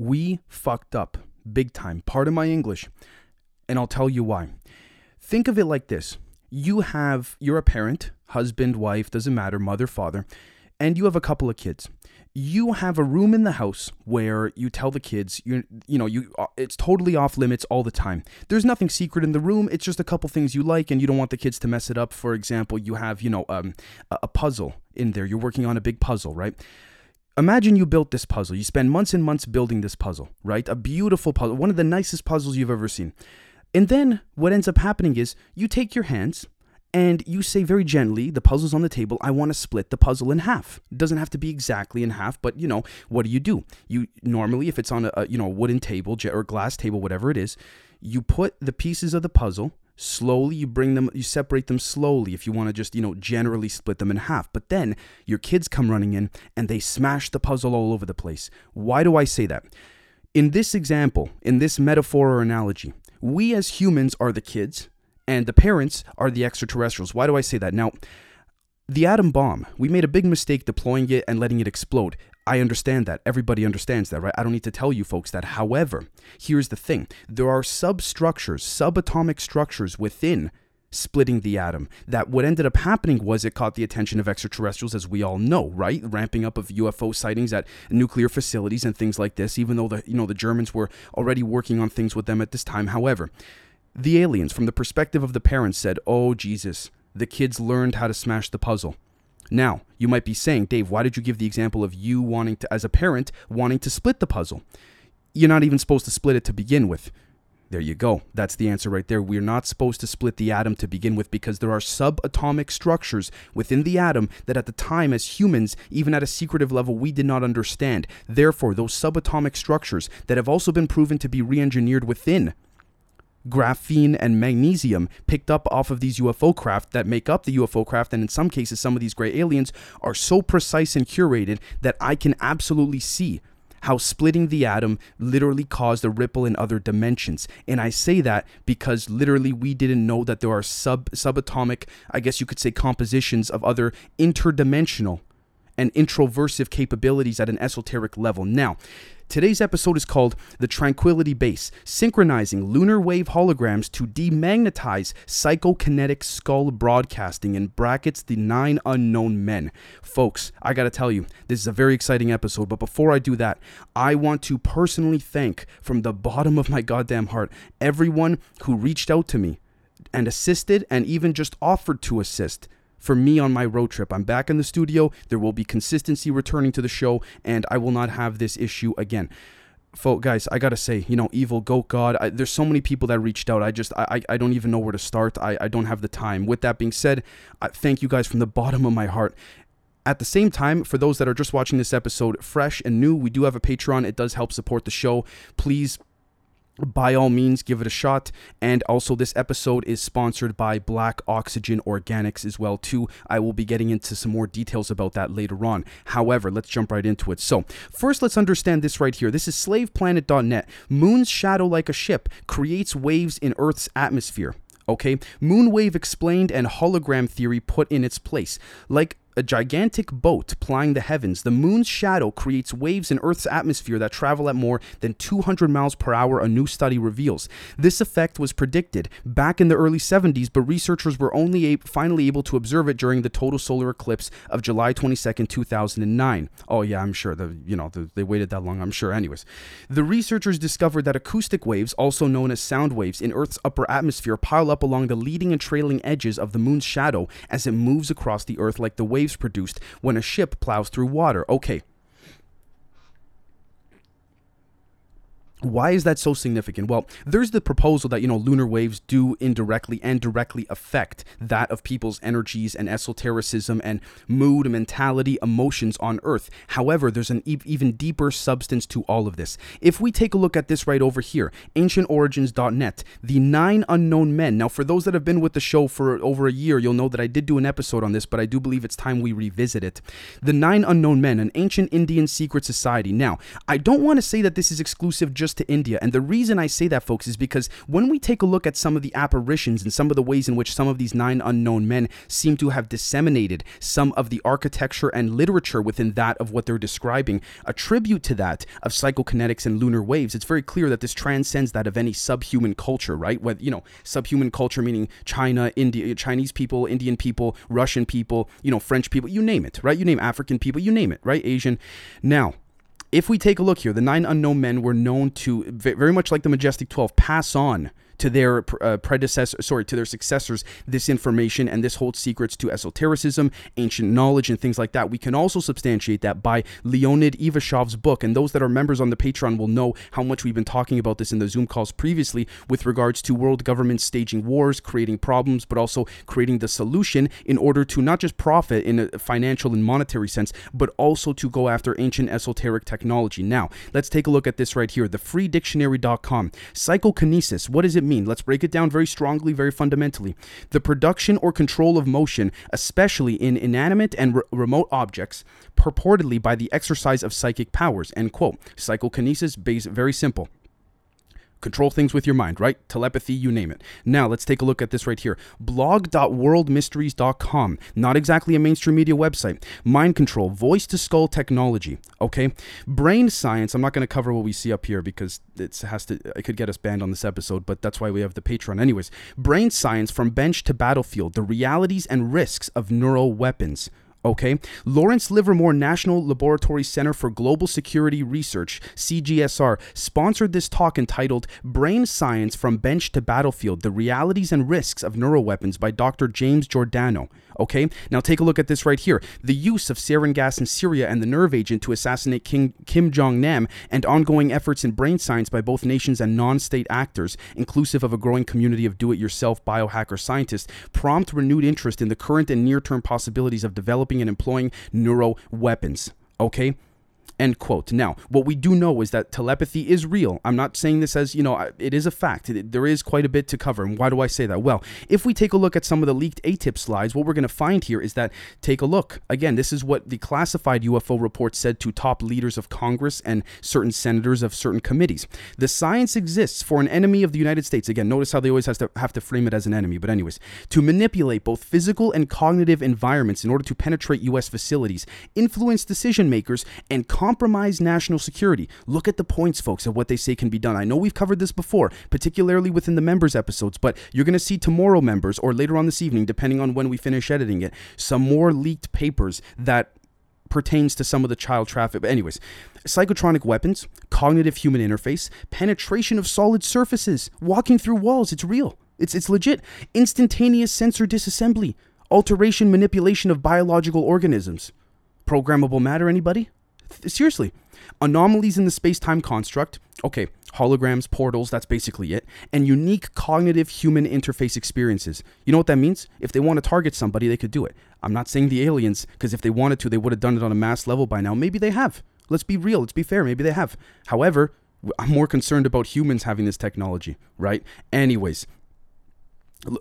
we fucked up big time. Pardon my English, and I'll tell you why. Think of it like this you have, you're a parent, husband, wife, doesn't matter, mother, father, and you have a couple of kids. You have a room in the house where you tell the kids you you know you uh, it's totally off limits all the time. There's nothing secret in the room. It's just a couple things you like and you don't want the kids to mess it up. For example, you have you know um, a puzzle in there. You're working on a big puzzle, right? Imagine you built this puzzle. You spend months and months building this puzzle, right? A beautiful puzzle, one of the nicest puzzles you've ever seen. And then what ends up happening is you take your hands and you say very gently, the puzzle's on the table, I want to split the puzzle in half. It doesn't have to be exactly in half, but you know, what do you do? You normally if it's on a, you know, wooden table or glass table whatever it is, you put the pieces of the puzzle slowly you bring them you separate them slowly if you want to just you know generally split them in half but then your kids come running in and they smash the puzzle all over the place why do i say that in this example in this metaphor or analogy we as humans are the kids and the parents are the extraterrestrials. Why do I say that? Now, the atom bomb, we made a big mistake deploying it and letting it explode. I understand that. Everybody understands that, right? I don't need to tell you folks that. However, here's the thing there are substructures, subatomic structures within splitting the atom. That what ended up happening was it caught the attention of extraterrestrials, as we all know, right? Ramping up of UFO sightings at nuclear facilities and things like this, even though the you know the Germans were already working on things with them at this time. However, the aliens, from the perspective of the parents, said, Oh, Jesus, the kids learned how to smash the puzzle. Now, you might be saying, Dave, why did you give the example of you wanting to, as a parent, wanting to split the puzzle? You're not even supposed to split it to begin with. There you go. That's the answer right there. We're not supposed to split the atom to begin with because there are subatomic structures within the atom that at the time, as humans, even at a secretive level, we did not understand. Therefore, those subatomic structures that have also been proven to be re engineered within graphene and magnesium picked up off of these UFO craft that make up the UFO craft. And in some cases, some of these gray aliens are so precise and curated that I can absolutely see how splitting the atom literally caused a ripple in other dimensions. And I say that because literally we didn't know that there are sub subatomic, I guess you could say compositions of other interdimensional and introversive capabilities at an esoteric level. Now, Today's episode is called The Tranquility Base Synchronizing Lunar Wave Holograms to Demagnetize Psychokinetic Skull Broadcasting, in brackets, The Nine Unknown Men. Folks, I gotta tell you, this is a very exciting episode, but before I do that, I want to personally thank from the bottom of my goddamn heart everyone who reached out to me and assisted and even just offered to assist for me on my road trip. I'm back in the studio. There will be consistency returning to the show, and I will not have this issue again. Folks, guys, I gotta say, you know, evil goat god. I, there's so many people that reached out. I just, I, I don't even know where to start. I, I don't have the time. With that being said, I thank you guys from the bottom of my heart. At the same time, for those that are just watching this episode fresh and new, we do have a Patreon. It does help support the show. Please by all means give it a shot. And also this episode is sponsored by black oxygen organics as well too. I will be getting into some more details about that later on. However let's jump right into it. So first let's understand this right here. This is slaveplanet.net moon's shadow like a ship creates waves in earth's atmosphere okay? Moonwave explained and hologram theory put in its place. Like a gigantic boat plying the heavens, the moon's shadow creates waves in Earth's atmosphere that travel at more than 200 miles per hour, a new study reveals. This effect was predicted back in the early 70s, but researchers were only a- finally able to observe it during the total solar eclipse of July 22nd, 2009. Oh yeah, I'm sure the you know the, they waited that long. I'm sure. Anyways, the researchers discovered that acoustic waves, also known as sound waves, in Earth's upper atmosphere pile up along the leading and trailing edges of the moon's shadow as it moves across the Earth, like the waves waves produced when a ship plows through water. Okay, Why is that so significant? Well, there's the proposal that, you know, lunar waves do indirectly and directly affect that of people's energies and esotericism and mood, mentality, emotions on Earth. However, there's an e- even deeper substance to all of this. If we take a look at this right over here, ancientorigins.net, the nine unknown men. Now, for those that have been with the show for over a year, you'll know that I did do an episode on this, but I do believe it's time we revisit it. The nine unknown men, an ancient Indian secret society. Now, I don't want to say that this is exclusive just just to India. And the reason I say that, folks, is because when we take a look at some of the apparitions and some of the ways in which some of these nine unknown men seem to have disseminated some of the architecture and literature within that of what they're describing, a tribute to that of psychokinetics and lunar waves, it's very clear that this transcends that of any subhuman culture, right? Whether, you know, subhuman culture meaning China, India, Chinese people, Indian people, Russian people, you know, French people, you name it, right? You name African people, you name it, right? Asian. Now, if we take a look here, the nine unknown men were known to, very much like the Majestic 12, pass on to their uh, predecessor, sorry, to their successors, this information, and this holds secrets to esotericism, ancient knowledge, and things like that. We can also substantiate that by Leonid Ivashov's book, and those that are members on the Patreon will know how much we've been talking about this in the Zoom calls previously with regards to world governments staging wars, creating problems, but also creating the solution in order to not just profit in a financial and monetary sense, but also to go after ancient esoteric technology. Now, let's take a look at this right here, thefreedictionary.com. Psychokinesis, what does it mean? Let's break it down very strongly, very fundamentally. The production or control of motion, especially in inanimate and re- remote objects, purportedly by the exercise of psychic powers. End quote. Psychokinesis, base, very simple. Control things with your mind, right? Telepathy, you name it. Now, let's take a look at this right here. blog.worldmysteries.com. Not exactly a mainstream media website. Mind control, voice to skull technology, okay? Brain science, I'm not going to cover what we see up here because it has to it could get us banned on this episode, but that's why we have the Patreon anyways. Brain science from bench to battlefield, the realities and risks of neural weapons. Okay. Lawrence Livermore National Laboratory Center for Global Security Research, CGSR, sponsored this talk entitled Brain Science from Bench to Battlefield The Realities and Risks of Neuroweapons by Dr. James Giordano. Okay, now take a look at this right here. The use of sarin gas in Syria and the nerve agent to assassinate King Kim Jong Nam, and ongoing efforts in brain science by both nations and non state actors, inclusive of a growing community of do it yourself biohacker scientists, prompt renewed interest in the current and near term possibilities of developing and employing neuro weapons. Okay? End quote. Now, what we do know is that telepathy is real. I'm not saying this as, you know, it is a fact. there is quite a bit to cover. And why do I say that? Well, if we take a look at some of the leaked AATIP slides, what we're going to find here is that, take a look. Again, this is what the classified UFO report said to top leaders of Congress and certain senators of certain committees. The science exists for an enemy of the United States. Again, notice how they always has to have to frame it as an enemy. But, anyways, to manipulate both physical and cognitive environments in order to penetrate U.S. facilities, influence decision makers, and compromise national security. Look at the points, folks, of what they say can be done. I know we've covered this before, particularly within the members episodes, but you're going to see tomorrow, members, or later on this evening, depending on when we finish editing it, some more leaked papers that pertains to some of the child traffic. But anyways, psychotronic weapons, cognitive human interface, penetration of solid surfaces, walking through walls, it's real. It's it's legit. Instantaneous sensor disassembly, alteration manipulation of biological organisms. Programmable matter anybody? Seriously, anomalies in the space time construct. Okay, holograms, portals, that's basically it. And unique cognitive human interface experiences. You know what that means? If they want to target somebody, they could do it. I'm not saying the aliens, because if they wanted to, they would have done it on a mass level by now. Maybe they have. Let's be real. Let's be fair. Maybe they have. However, I'm more concerned about humans having this technology, right? Anyways,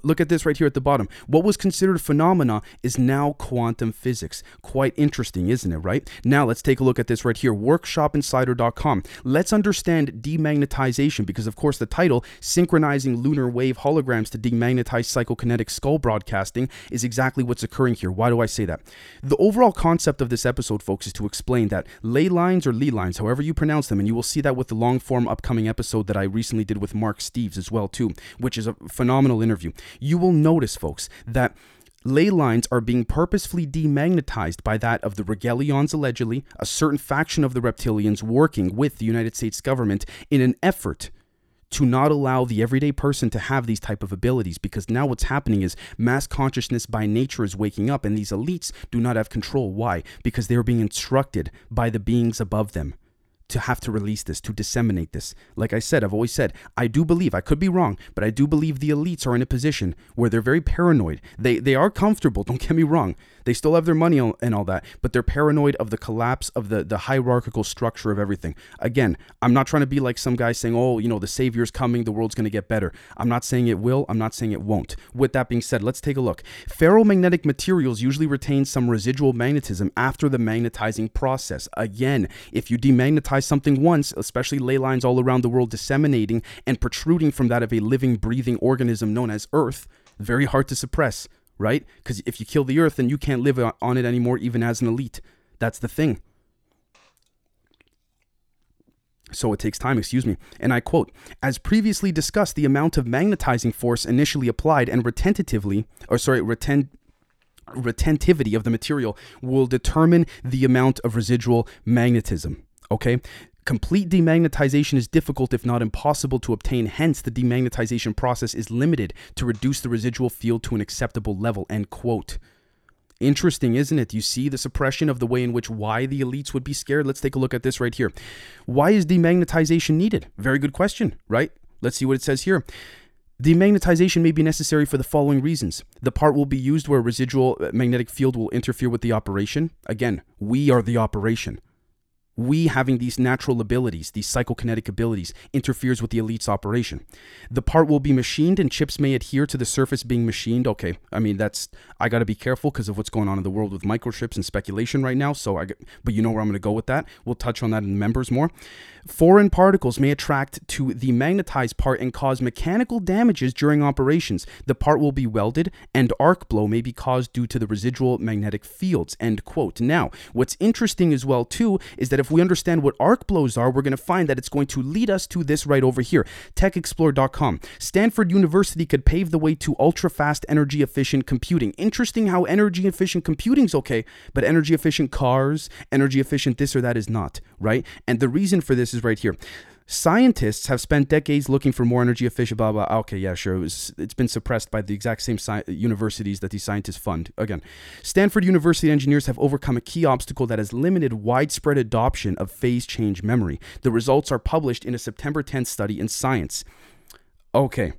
Look at this right here at the bottom. What was considered phenomena is now quantum physics. Quite interesting, isn't it, right? Now let's take a look at this right here workshopinsider.com. Let's understand demagnetization because, of course, the title, Synchronizing Lunar Wave Holograms to Demagnetize Psychokinetic Skull Broadcasting, is exactly what's occurring here. Why do I say that? The overall concept of this episode, folks, is to explain that ley lines or ley lines, however you pronounce them, and you will see that with the long form upcoming episode that I recently did with Mark Steves as well, too, which is a phenomenal interview you. Will notice, folks, that ley lines are being purposefully demagnetized by that of the Regelions, allegedly, a certain faction of the reptilians working with the United States government in an effort to not allow the everyday person to have these type of abilities because now what's happening is mass consciousness by nature is waking up and these elites do not have control. Why? Because they're being instructed by the beings above them to have to release this, to disseminate this. Like I said, I've always said, I do believe, I could be wrong, but I do believe the elites are in a position where they're very paranoid. They they are comfortable, don't get me wrong. They still have their money and all that, but they're paranoid of the collapse of the, the hierarchical structure of everything. Again, I'm not trying to be like some guy saying, oh, you know, the savior's coming, the world's going to get better. I'm not saying it will, I'm not saying it won't. With that being said, let's take a look. Ferromagnetic materials usually retain some residual magnetism after the magnetizing process. Again, if you demagnetize something once, especially ley lines all around the world disseminating and protruding from that of a living, breathing organism known as Earth, very hard to suppress, right? Because if you kill the Earth, then you can't live on it anymore, even as an elite. That's the thing. So it takes time, excuse me. And I quote, as previously discussed, the amount of magnetizing force initially applied and retentatively, or sorry, retent, retentivity of the material will determine the amount of residual magnetism. Okay? Complete demagnetization is difficult, if not impossible, to obtain. Hence, the demagnetization process is limited to reduce the residual field to an acceptable level. End quote. Interesting, isn't it? You see the suppression of the way in which why the elites would be scared. Let's take a look at this right here. Why is demagnetization needed? Very good question, right? Let's see what it says here. Demagnetization may be necessary for the following reasons. The part will be used where residual uh, magnetic field will interfere with the operation. Again, we are the operation we having these natural abilities, these psychokinetic abilities, interferes with the elite's operation. The part will be machined and chips may adhere to the surface being machined. Okay, I mean, that's, I got to be careful because of what's going on in the world with microchips and speculation right now. So I, but you know where I'm to go with that. We'll touch on that in members more. Foreign particles may attract to the magnetized part and cause mechanical damages during operations. The part will be welded and arc blow may be caused due to the residual magnetic fields. End quote. Now, what's interesting as well too is that if we understand what arc blows are, we're going to find that it's going to lead us to this right over here. TechXplore.com. Stanford University could pave the way to ultra fast energy efficient computing. Interesting how energy efficient computing is okay, but energy efficient cars, energy efficient this or that is not, right? And the reason for this is right here. Scientists have spent decades looking for more energy efficient, blah, blah. Okay, yeah, sure. It was, it's been suppressed by the exact same sci- universities that these scientists fund. Again, Stanford University engineers have overcome a key obstacle that has limited widespread adoption of phase change memory. The results are published in a September 10th study in Science. Okay,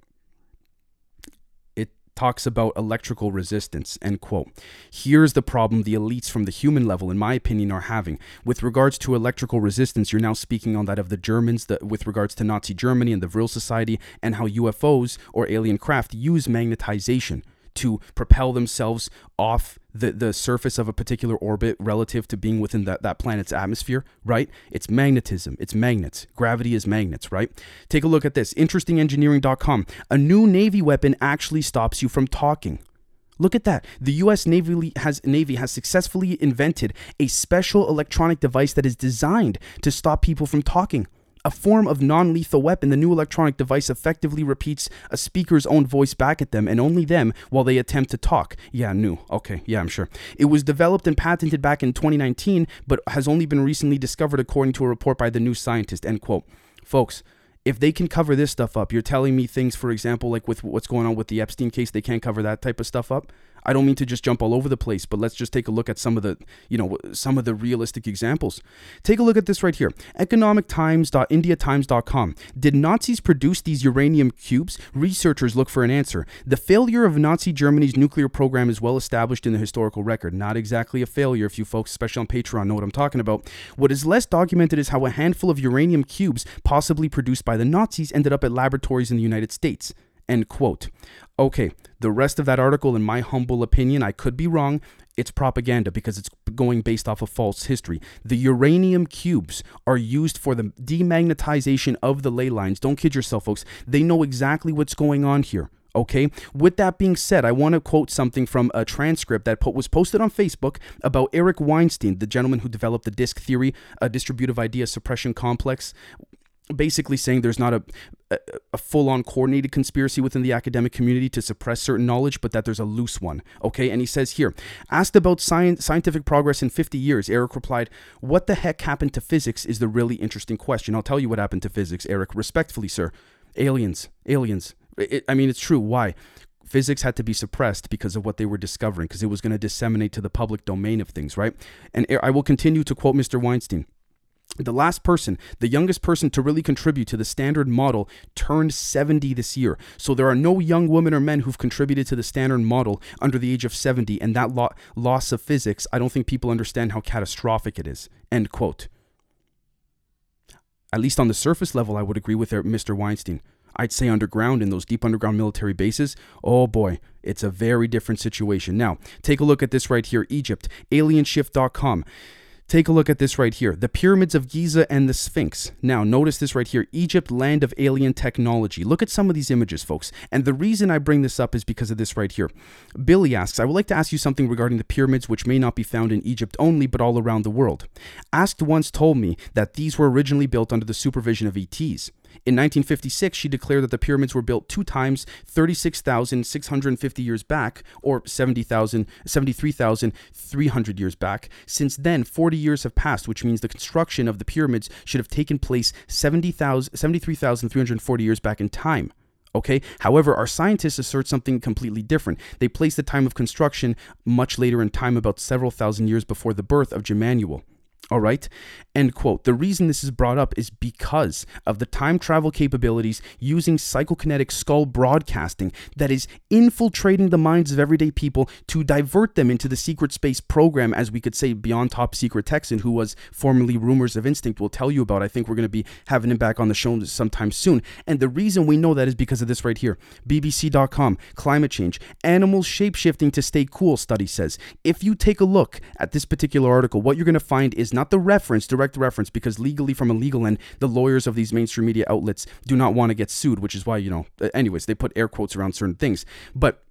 talks about electrical resistance end quote. Here's the problem the elites from the human level in my opinion are having. With regards to electrical resistance you're now speaking on that of the germans the, with regards to nazi germany and the vril society and how ufos or alien craft use magnetization to propel themselves off the, the surface of a particular orbit relative to being within that, that planet's atmosphere, right? It's magnetism, it's magnets. Gravity is magnets, right? Take a look at this. InterestingEngineering.com. A new Navy weapon actually stops you from talking. Look at that. The US Navy has Navy has successfully invented a special electronic device that is designed to stop people from talking a form of non lethal weapon, the new electronic device effectively repeats a speaker's own voice back at them and only them while they attempt to talk. Yeah, new. Okay, yeah, I'm sure. It was developed and patented back in 2019, but has only been recently discovered according to a report by the New Scientist. End quote. Folks, if they can cover this stuff up, you're telling me things, for example, like with what's going on with the Epstein case, they can't cover that type of stuff up. I don't mean to just jump all over the place, but let's just take a look at some of the, you know, some of the realistic examples. Take a look at this right here. economictimes.indiatimes.com. Did Nazis produce these uranium cubes? Researchers look for an answer. The failure of Nazi Germany's nuclear program is well established in the historical record. Not exactly a failure if you folks, especially on Patreon, know what I'm talking about. What is less documented is how a handful of uranium cubes, possibly produced by the Nazis, ended up at laboratories in the United States. End quote. Okay, the rest of that article, in my humble opinion, I could be wrong. It's propaganda because it's going based off of false history. The uranium cubes are used for the demagnetization of the ley lines. Don't kid yourself, folks. They know exactly what's going on here. Okay. With that being said, I want to quote something from a transcript that was posted on Facebook about Eric Weinstein, the gentleman who developed the DISC theory, a distributive idea suppression complex basically saying there's not a, a, a full-on coordinated conspiracy within the academic community to suppress certain knowledge but that there's a loose one okay? And he says here asked about science, scientific progress in 50 years eric replied what the heck happened to physics is the really interesting question. I'll tell you what happened to physics eric. Respectfully sir. Aliens. Aliens. It, i mean it's true. Why? Physics had to be suppressed because of what they were discovering because it was going to disseminate to the public domain of things right? And i will continue to quote mr weinstein the last person, the youngest person to really contribute to the standard model, turned 70 this year. So there are no young women or men who've contributed to the standard model under the age of 70. And that lo- loss of physics, I don't think people understand how catastrophic it is. End quote. At least on the surface level, I would agree with Mr. Weinstein. I'd say underground in those deep underground military bases, oh boy, it's a very different situation. Now, take a look at this right here Egypt, alienshift.com. Take a look at this right here the pyramids of Giza and the Sphinx. Now, notice this right here Egypt, land of alien technology. Look at some of these images, folks. And the reason I bring this up is because of this right here. Billy asks, I would like to ask you something regarding the pyramids, which may not be found in Egypt only, but all around the world. Asket once told me that these were originally built under the supervision of ETs. In 1956, she declared that the pyramids were built two times 36,650 years back, or 70,000, 73,300 years back. Since then, 40 years have passed, which means the construction of the pyramids should have taken place 73,340 years back in time. Okay. However, our scientists assert something completely different. They place the time of construction much later in time, about several thousand years before the birth of Jmmanuel. All right. End quote. The reason this is brought up is because of the time travel capabilities using psychokinetic skull broadcasting that is infiltrating the minds of everyday people to divert them into the secret space program, as we could say, beyond top secret Texan, who was formerly Rumors of Instinct, will tell you about. I think we're going to be having him back on the show sometime soon. And the reason we know that is because of this right here BBC.com, climate change, animals shapeshifting to stay cool, study says. If you take a look at this particular article, what you're going to find is not the reference, direct reference, because legally, from a legal end, the lawyers of these mainstream media outlets do not want to get sued, which is why, you know, anyways, they put air quotes around certain things. But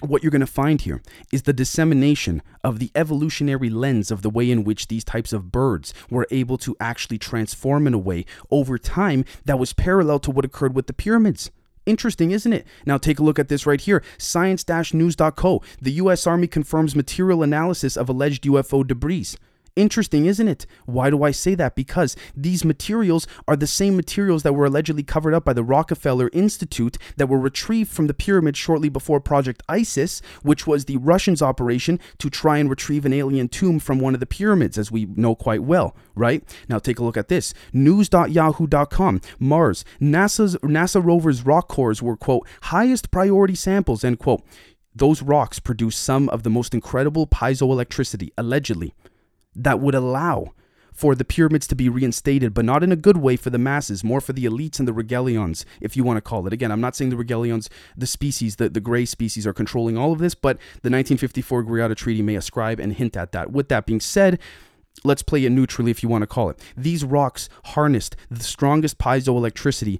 what you're going to find here is the dissemination of the evolutionary lens of the way in which these types of birds were able to actually transform in a way over time that was parallel to what occurred with the pyramids. Interesting, isn't it? Now take a look at this right here. Science-news.co. The US Army confirms material analysis of alleged UFO debris. Interesting, isn't it? Why do I say that? Because these materials are the same materials that were allegedly covered up by the Rockefeller Institute that were retrieved from the pyramid shortly before Project Isis, which was the Russians' operation to try and retrieve an alien tomb from one of the pyramids, as we know quite well, right? Now take a look at this. News.yahoo.com. Mars. NASA's NASA rover's rock cores were, quote, highest priority samples, end quote. Those rocks produce some of the most incredible piezoelectricity, allegedly that would allow for the pyramids to be reinstated, but not in a good way for the masses, more for the elites and the regalions, if you want to call it. Again, I'm not saying the regalions, the species, the, the gray species are controlling all of this, but the 1954 Greada Treaty may ascribe and hint at that. With that being said, let's play it neutrally if you want to call it. These rocks harnessed the strongest piezoelectricity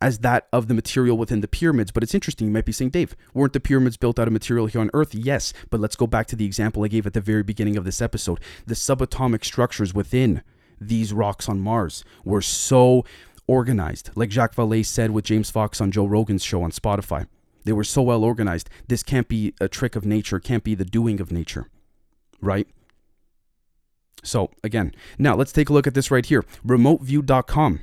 as that of the material within the pyramids. But it's interesting. You might be saying, Dave, weren't the pyramids built out of material here on Earth? Yes. But let's go back to the example I gave at the very beginning of this episode. The subatomic structures within these rocks on Mars were so organized. Like Jacques Vallée said with James Fox on Joe Rogan's show on Spotify. They were so well organized. This can't be a trick of nature, can't be the doing of nature. Right? So, again, now let's take a look at this right here remoteview.com.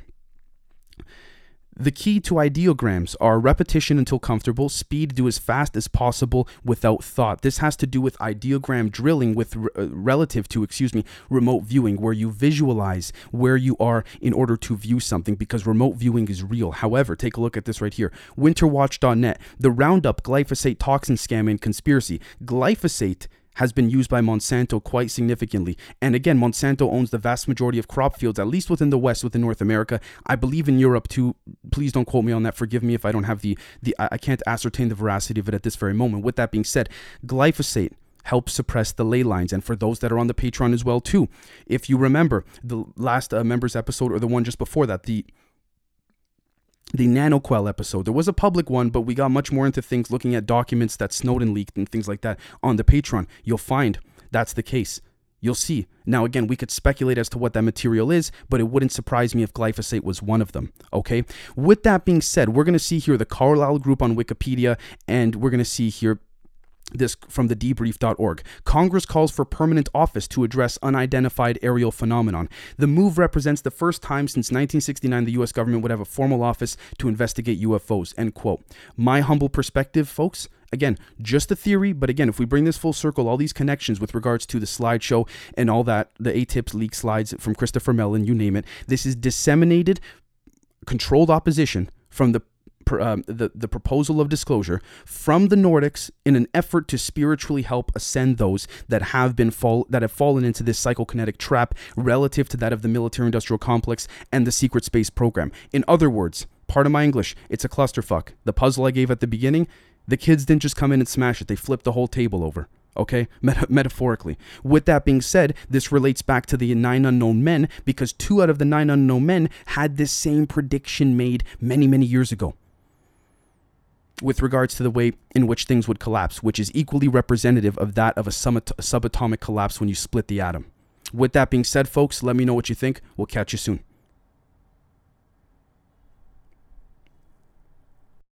The key to ideograms are repetition until comfortable, speed, do as fast as possible without thought. This has to do with ideogram drilling with uh, relative to, excuse me, remote viewing, where you visualize where you are in order to view something because remote viewing is real. However, take a look at this right here winterwatch.net, the Roundup glyphosate toxin scam and conspiracy. Glyphosate has been used by Monsanto quite significantly. And again, Monsanto owns the vast majority of crop fields, at least within the West, within North America. I believe in Europe too. Please don't quote me on that. Forgive me if I don't have the the I can't ascertain the veracity of it at this very moment. With that being said, glyphosate helps suppress the ley lines. And for those that are on the Patreon as well too, if you remember the last uh, members episode or the one just before that, the the NanoQuell episode. There was a public one, but we got much more into things looking at documents that Snowden leaked and things like that on the Patreon. You'll find that's the case. You'll see. Now, again, we could speculate as to what that material is, but it wouldn't surprise me if glyphosate was one of them. Okay. With that being said, we're going to see here the Carlyle Group on Wikipedia, and we're going to see here this from the debrief.org. Congress calls for permanent office to address unidentified aerial phenomenon. The move represents the first time since 1969 the US government would have a formal office to investigate UFOs. End quote. My humble perspective, folks, again, just a theory, but again, if we bring this full circle, all these connections with regards to the slideshow and all that, the AATIPS leak slides from Christopher Mellon, you name it, this is disseminated, controlled opposition from the um, the, the proposal of disclosure from the Nordics in an effort to spiritually help ascend those that have been fall that have fallen into this psychokinetic trap relative to that of the military industrial complex and the secret space program. In other words, part of my English, it's a clusterfuck. The puzzle I gave at the beginning, the kids didn't just come in and smash it, they flipped the whole table over. okay? Meta- metaphorically. With that being said, this relates back to the nine unknown men because two out of the nine unknown men had this same prediction made many, many years ago with regards to the way in which things would collapse, which is equally representative of that of a subatomic collapse when you split the atom. With that being said, folks, let me know what you think. We'll catch you soon.